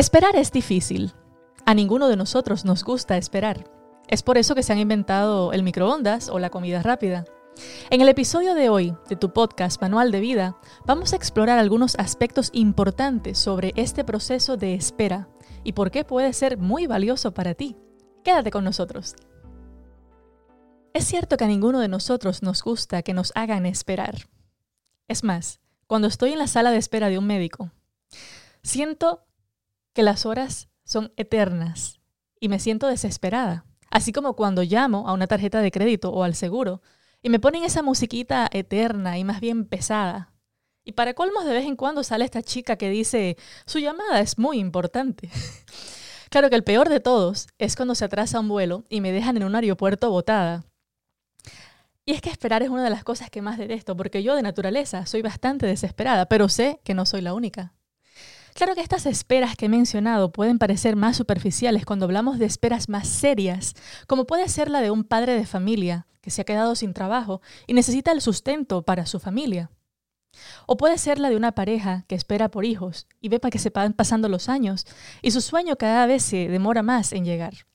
Esperar es difícil. A ninguno de nosotros nos gusta esperar. Es por eso que se han inventado el microondas o la comida rápida. En el episodio de hoy de tu podcast Manual de Vida, vamos a explorar algunos aspectos importantes sobre este proceso de espera y por qué puede ser muy valioso para ti. Quédate con nosotros. Es cierto que a ninguno de nosotros nos gusta que nos hagan esperar. Es más, cuando estoy en la sala de espera de un médico, siento que las horas son eternas y me siento desesperada. Así como cuando llamo a una tarjeta de crédito o al seguro y me ponen esa musiquita eterna y más bien pesada. Y para colmos de vez en cuando sale esta chica que dice, su llamada es muy importante. claro que el peor de todos es cuando se atrasa un vuelo y me dejan en un aeropuerto botada. Y es que esperar es una de las cosas que más detesto, porque yo de naturaleza soy bastante desesperada, pero sé que no soy la única. Claro que estas esperas que he mencionado pueden parecer más superficiales cuando hablamos de esperas más serias, como puede ser la de un padre de familia que se ha quedado sin trabajo y necesita el sustento para su familia. O puede ser la de una pareja que espera por hijos y ve para que se van pasando los años y su sueño cada vez se demora más en llegar.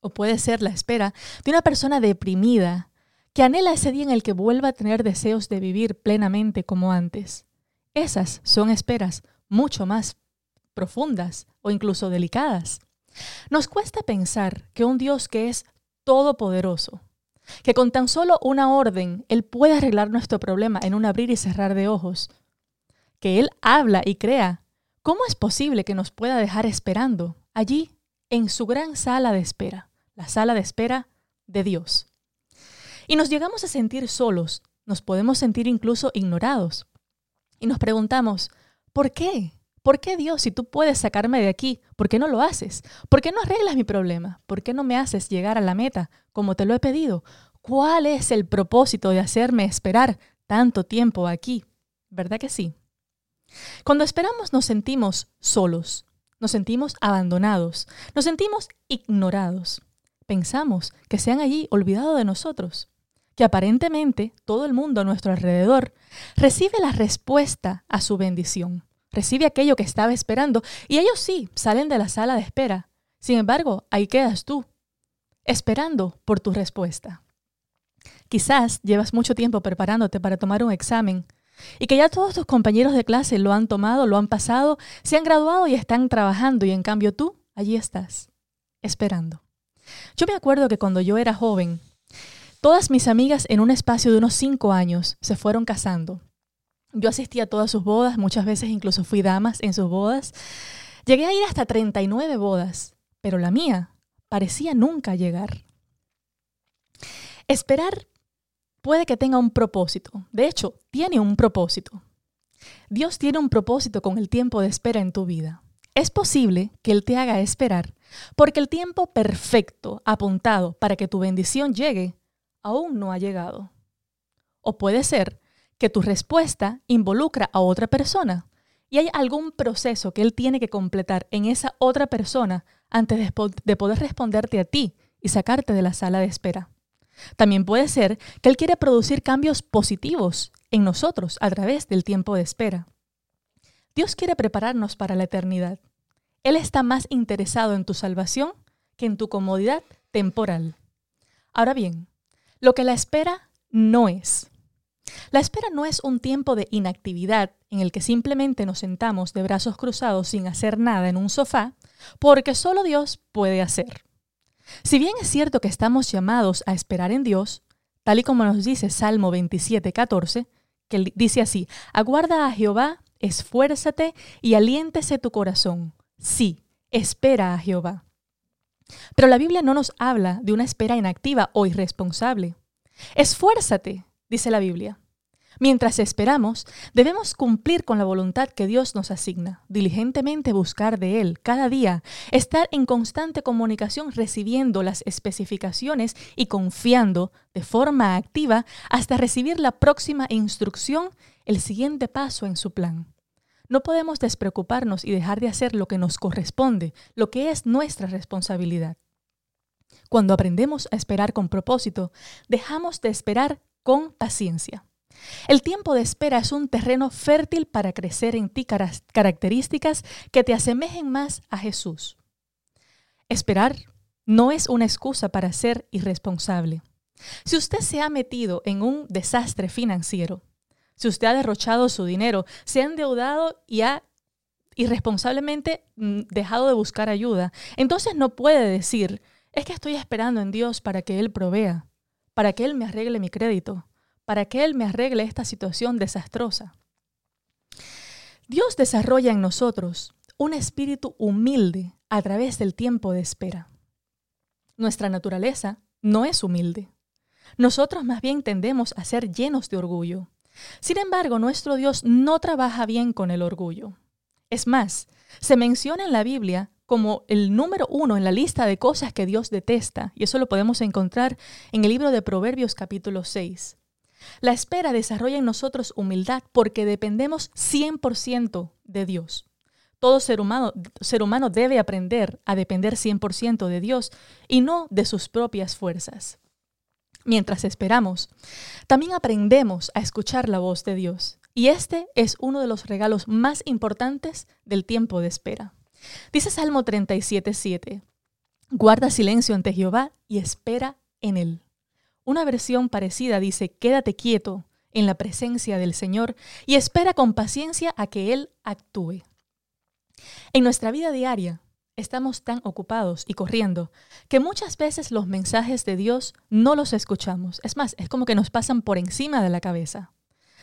O puede ser la espera de una persona deprimida que anhela ese día en el que vuelva a tener deseos de vivir plenamente como antes. Esas son esperas mucho más profundas o incluso delicadas. Nos cuesta pensar que un Dios que es todopoderoso, que con tan solo una orden Él puede arreglar nuestro problema en un abrir y cerrar de ojos, que Él habla y crea, ¿cómo es posible que nos pueda dejar esperando allí en su gran sala de espera, la sala de espera de Dios? Y nos llegamos a sentir solos, nos podemos sentir incluso ignorados. Y nos preguntamos, ¿Por qué? ¿Por qué Dios, si tú puedes sacarme de aquí, por qué no lo haces? ¿Por qué no arreglas mi problema? ¿Por qué no me haces llegar a la meta como te lo he pedido? ¿Cuál es el propósito de hacerme esperar tanto tiempo aquí? ¿Verdad que sí? Cuando esperamos nos sentimos solos, nos sentimos abandonados, nos sentimos ignorados. Pensamos que se han allí olvidado de nosotros, que aparentemente todo el mundo a nuestro alrededor recibe la respuesta a su bendición, recibe aquello que estaba esperando y ellos sí salen de la sala de espera. Sin embargo, ahí quedas tú, esperando por tu respuesta. Quizás llevas mucho tiempo preparándote para tomar un examen y que ya todos tus compañeros de clase lo han tomado, lo han pasado, se han graduado y están trabajando y en cambio tú allí estás, esperando. Yo me acuerdo que cuando yo era joven, todas mis amigas en un espacio de unos cinco años se fueron casando yo asistí a todas sus bodas, muchas veces incluso fui damas en sus bodas. Llegué a ir hasta 39 bodas, pero la mía parecía nunca llegar. Esperar puede que tenga un propósito. De hecho, tiene un propósito. Dios tiene un propósito con el tiempo de espera en tu vida. Es posible que Él te haga esperar porque el tiempo perfecto apuntado para que tu bendición llegue aún no ha llegado. O puede ser que tu respuesta involucra a otra persona y hay algún proceso que él tiene que completar en esa otra persona antes de, poder responderte a ti y sacarte de la sala de espera. También puede ser que él quiere producir cambios positivos en nosotros a través del tiempo de espera. Dios quiere prepararnos para la eternidad. Él está más interesado en tu salvación que en tu comodidad temporal. Ahora bien, lo que la espera no es. La espera no es un tiempo de inactividad en el que simplemente nos sentamos de brazos cruzados sin hacer nada en un sofá, porque solo Dios puede hacer. Si bien es cierto que estamos llamados a esperar en Dios, tal y como nos dice Salmo 27, 14, que dice así, aguarda a Jehová, esfuérzate y aliéntese tu corazón. Sí, espera a Jehová. Pero la Biblia no nos habla de una espera inactiva o irresponsable. Esfuérzate, dice la Biblia. Mientras esperamos, debemos cumplir con la voluntad que Dios nos asigna, diligentemente buscar de Él cada día, estar en constante comunicación recibiendo las especificaciones y confiando de forma activa hasta recibir la próxima instrucción, el siguiente paso en su plan. No podemos despreocuparnos y dejar de hacer lo que nos corresponde, lo que es nuestra responsabilidad. Cuando aprendemos a esperar con propósito, dejamos de esperar con paciencia. El tiempo de espera es un terreno fértil para crecer en ti características que te asemejen más a Jesús. Esperar no es una excusa para ser irresponsable. Si usted se ha metido en un desastre financiero, si usted ha derrochado su dinero, se ha endeudado y ha irresponsablemente mm, dejado de buscar ayuda, entonces no puede decir, es que estoy esperando en Dios para que Él provea, para que Él me arregle mi crédito, para que Él me arregle esta situación desastrosa. Dios desarrolla en nosotros un espíritu humilde a través del tiempo de espera. Nuestra naturaleza no es humilde. Nosotros más bien tendemos a ser llenos de orgullo. Sin embargo, nuestro Dios no trabaja bien con el orgullo. Es más, se menciona en la Biblia como el número uno en la lista de cosas que Dios detesta, y eso lo podemos encontrar en el libro de Proverbios capítulo 6. La espera desarrolla en nosotros humildad porque dependemos 100% de Dios. Todo ser humano, ser humano debe aprender a depender 100% de Dios y no de sus propias fuerzas. Mientras esperamos, también aprendemos a escuchar la voz de Dios. Y este es uno de los regalos más importantes del tiempo de espera. Dice Salmo 37.7, guarda silencio ante Jehová y espera en él. Una versión parecida dice, quédate quieto en la presencia del Señor y espera con paciencia a que Él actúe. En nuestra vida diaria estamos tan ocupados y corriendo que muchas veces los mensajes de Dios no los escuchamos. Es más, es como que nos pasan por encima de la cabeza.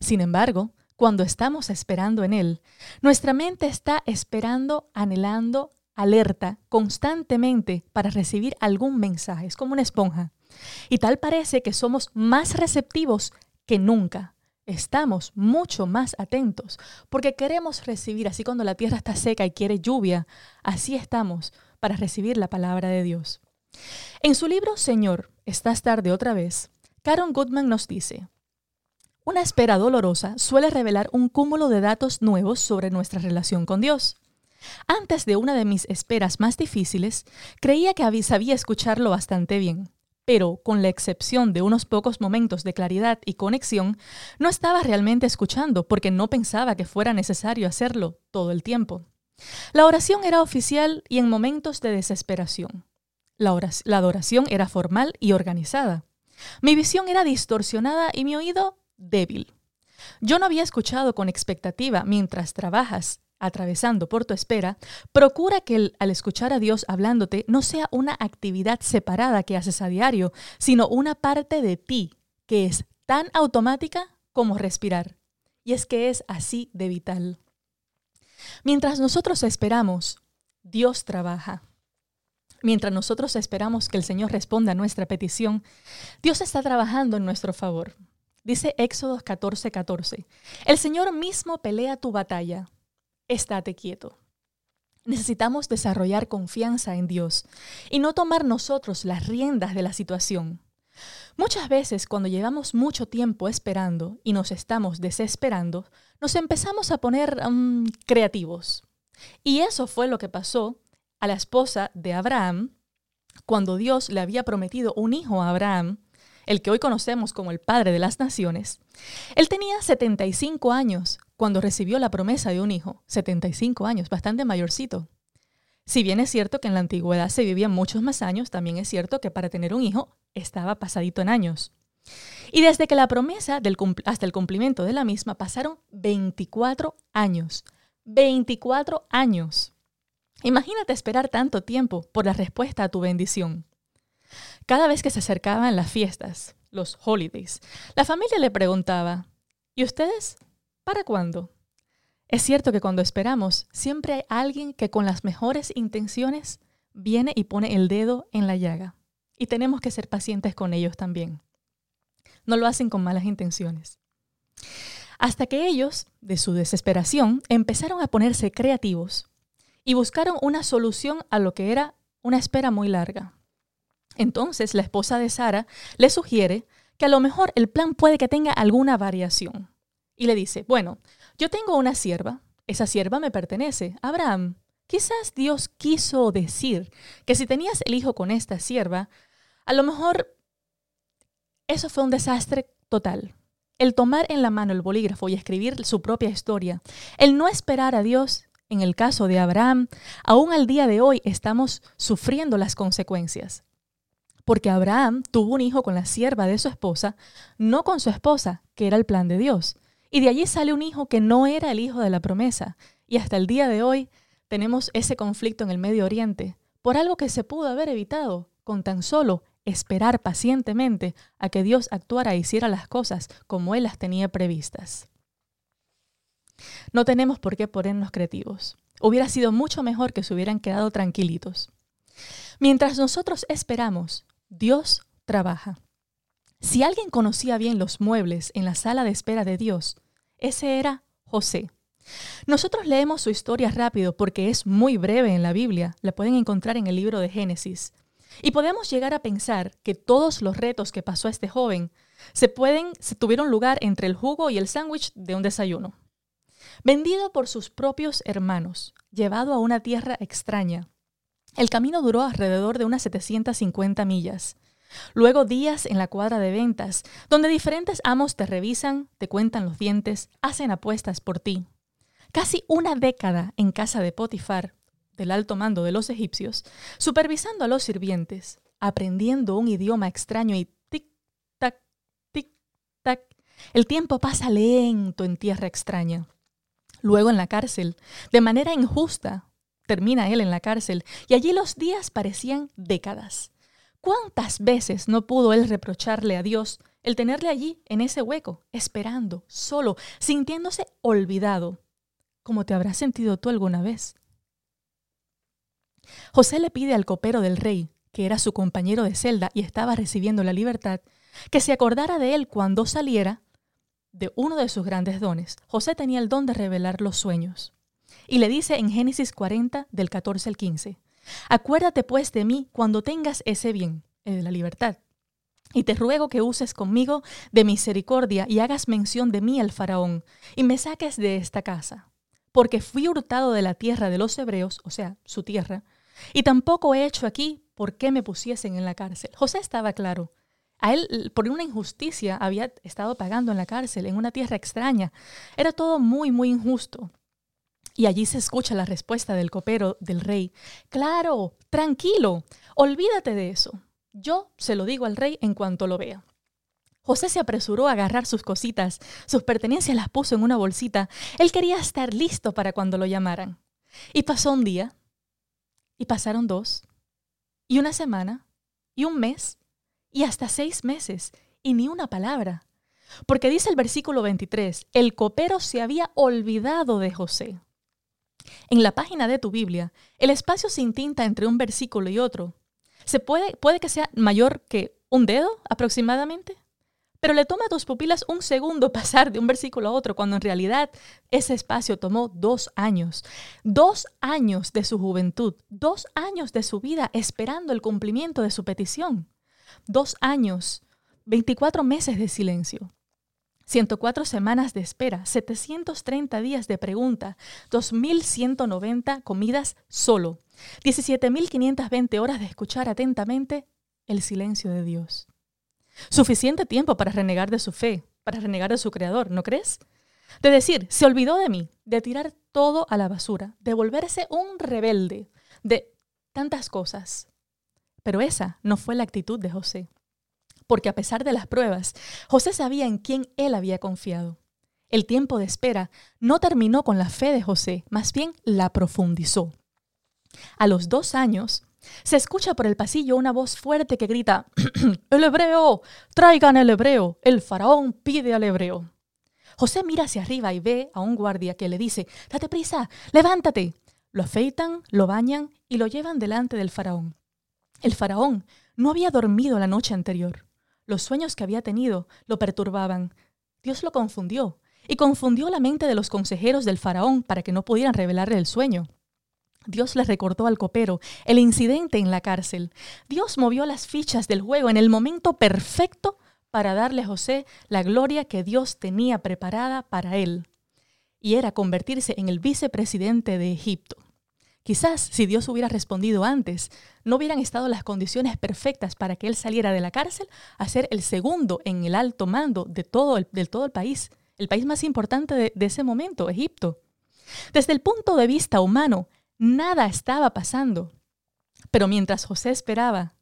Sin embargo, cuando estamos esperando en Él, nuestra mente está esperando, anhelando, alerta constantemente para recibir algún mensaje. Es como una esponja. Y tal parece que somos más receptivos que nunca. Estamos mucho más atentos porque queremos recibir, así cuando la tierra está seca y quiere lluvia, así estamos para recibir la palabra de Dios. En su libro Señor, estás tarde otra vez, Karen Goodman nos dice, una espera dolorosa suele revelar un cúmulo de datos nuevos sobre nuestra relación con Dios. Antes de una de mis esperas más difíciles, creía que sabía escucharlo bastante bien pero con la excepción de unos pocos momentos de claridad y conexión, no estaba realmente escuchando porque no pensaba que fuera necesario hacerlo todo el tiempo. La oración era oficial y en momentos de desesperación. La, adoración era formal y organizada. Mi visión era distorsionada y mi oído débil. Yo no había escuchado con expectativa mientras trabajas atravesando por tu espera, procura que al escuchar a Dios hablándote no sea una actividad separada que haces a diario, sino una parte de ti que es tan automática como respirar. Y es que es así de vital. Mientras nosotros esperamos, Dios trabaja. Mientras nosotros esperamos que el Señor responda a nuestra petición, Dios está trabajando en nuestro favor. Dice Éxodo 14:14, 14, el Señor mismo pelea tu batalla estate quieto. Necesitamos desarrollar confianza en Dios y no tomar nosotros las riendas de la situación. Muchas veces cuando llevamos mucho tiempo esperando y nos estamos desesperando, nos empezamos a poner mm, creativos. Y eso fue lo que pasó a la esposa de Abraham cuando Dios le había prometido un hijo a Abraham, el que hoy conocemos como el Padre de las Naciones. Él tenía 75 años cuando recibió la promesa de un hijo, 75 años, bastante mayorcito. Si bien es cierto que en la antigüedad se vivían muchos más años, también es cierto que para tener un hijo estaba pasadito en años. Y desde que la promesa hasta el cumplimiento de la misma pasaron 24 años. 24 años. Imagínate esperar tanto tiempo por la respuesta a tu bendición. Cada vez que se acercaban las fiestas, los holidays, la familia le preguntaba, ¿y ustedes ¿Para cuándo? Es cierto que cuando esperamos, siempre hay alguien que con las mejores intenciones viene y pone el dedo en la llaga. Y tenemos que ser pacientes con ellos también. No lo hacen con malas intenciones. Hasta que ellos, de su desesperación, empezaron a ponerse creativos y buscaron una solución a lo que era una espera muy larga. Entonces la esposa de Sara le sugiere que a lo mejor el plan puede que tenga alguna variación y le dice, bueno, yo tengo una sierva, esa sierva me pertenece. Abraham, quizás Dios quiso decir que si tenías el hijo con esta sierva, a lo mejor eso fue un desastre total. el tomar en la mano el bolígrafo y escribir su propia historia, el no esperar a Dios, en el caso de Abraham, aún al día de hoy estamos sufriendo las consecuencias. Porque Abraham tuvo un hijo con la sierva de su esposa, no con su esposa, que era el plan de Dios. Y de allí sale un hijo que no era el hijo de la promesa. Y hasta el día de hoy tenemos ese conflicto en el Medio Oriente por algo que se pudo haber evitado con tan solo esperar pacientemente a que Dios actuara e hiciera las cosas como Él las tenía previstas. No tenemos por qué ponernos creativos. Hubiera sido mucho mejor que se hubieran quedado tranquilitos. Mientras nosotros esperamos, Dios trabaja. Si alguien conocía bien los muebles en la sala de espera de Dios, ese era José. Nosotros leemos su historia rápido porque es muy breve en la Biblia, la pueden encontrar en el libro de Génesis. Y podemos llegar a pensar que todos los retos que pasó a este joven se pueden se tuvieron lugar entre el jugo y el sándwich de un desayuno. Vendido por sus propios hermanos, llevado a una tierra extraña. El camino duró alrededor de unas 750 millas. Luego días en la cuadra de ventas, donde diferentes amos te revisan, te cuentan los dientes, hacen apuestas por ti. Casi una década en casa de Potifar, del alto mando de los egipcios, supervisando a los sirvientes, aprendiendo un idioma extraño y tic-tac, tic-tac. El tiempo pasa lento en tierra extraña. Luego en la cárcel, de manera injusta, termina él en la cárcel, y allí los días parecían décadas. ¿Cuántas veces no pudo él reprocharle a Dios el tenerle allí, en ese hueco, esperando, solo, sintiéndose olvidado, como te habrás sentido tú alguna vez? José le pide al copero del rey, que era su compañero de celda y estaba recibiendo la libertad, que se acordara de él cuando saliera de uno de sus grandes dones. José tenía el don de revelar los sueños. Y le dice en Génesis 40, del 14 al 15, Acuérdate pues de mí cuando tengas ese bien, el de la libertad. Y te ruego que uses conmigo de misericordia y hagas mención de mí al faraón, y me saques de esta casa. Porque fui hurtado de la tierra de los hebreos, o sea, su tierra, y tampoco he hecho aquí por qué me pusiesen en la cárcel. José estaba claro. A él, por una injusticia, había estado pagando en la cárcel, en una tierra extraña. Era todo muy, muy injusto. Y allí se escucha la respuesta del copero del rey. Claro, tranquilo, olvídate de eso. Yo se lo digo al rey en cuanto lo vea. José se apresuró a agarrar sus cositas, sus pertenencias las puso en una bolsita. Él quería estar listo para cuando lo llamaran. Y pasó un día, y pasaron dos, y una semana, y un mes, y hasta seis meses, y ni una palabra. Porque dice el versículo 23, el copero se había olvidado de José. En la página de tu Biblia, el espacio sin tinta entre un versículo y otro se puede, puede que sea mayor que un dedo aproximadamente. Pero le toma a tus pupilas un segundo pasar de un versículo a otro, cuando en realidad ese espacio tomó dos años. Dos años de su juventud, dos años de su vida esperando el cumplimiento de su petición. Dos años, 24 meses de silencio. 104 semanas de espera, 730 días de pregunta, 2.190 comidas solo, 17.520 horas de escuchar atentamente el silencio de Dios. Suficiente tiempo para renegar de su fe, para renegar de su creador, ¿no crees? De decir, se olvidó de mí, de tirar todo a la basura, de volverse un rebelde, de tantas cosas. Pero esa no fue la actitud de José, porque a pesar de las pruebas, José sabía en quién él había confiado. El tiempo de espera no terminó con la fe de José, más bien la profundizó. A los dos años, se escucha por el pasillo una voz fuerte que grita, El hebreo, traigan el hebreo, el faraón pide al hebreo. José mira hacia arriba y ve a un guardia que le dice, Date prisa, levántate. Lo afeitan, lo bañan y lo llevan delante del faraón. El faraón no había dormido la noche anterior. Los sueños que había tenido lo perturbaban. Dios lo confundió y confundió la mente de los consejeros del faraón para que no pudieran revelarle el sueño. Dios le recordó al copero el incidente en la cárcel. Dios movió las fichas del juego en el momento perfecto para darle a José la gloria que Dios tenía preparada para él. Y era convertirse en el vicepresidente de Egipto. Quizás si Dios hubiera respondido antes, no hubieran estado las condiciones perfectas para que él saliera de la cárcel a ser el segundo en el alto mando de todo el, todo el país, el país más importante de, de ese momento, Egipto. Desde el punto de vista humano, nada estaba pasando. Pero mientras José esperaba,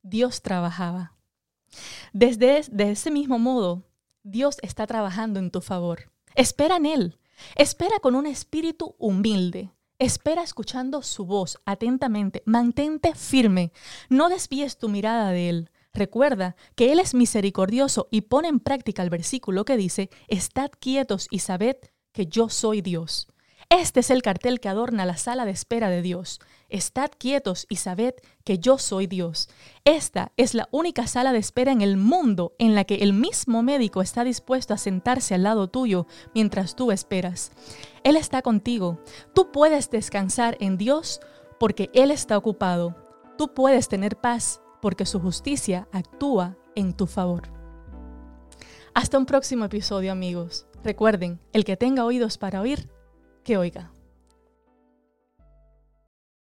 Dios trabajaba. Desde de ese mismo modo, Dios está trabajando en tu favor. Espera en Él. Espera con un espíritu humilde. Espera escuchando su voz atentamente. Mantente firme. No desvíes tu mirada de Él. Recuerda que Él es misericordioso y pone en práctica el versículo que dice, Estad quietos y sabed que yo soy Dios. Este es el cartel que adorna la sala de espera de Dios. Estad quietos y sabed que yo soy Dios. Esta es la única sala de espera en el mundo en la que el mismo médico está dispuesto a sentarse al lado tuyo mientras tú esperas. Él está contigo. Tú puedes descansar en Dios porque Él está ocupado. Tú puedes tener paz porque su justicia actúa en tu favor. Hasta un próximo episodio amigos. Recuerden, el que tenga oídos para oír, que oiga.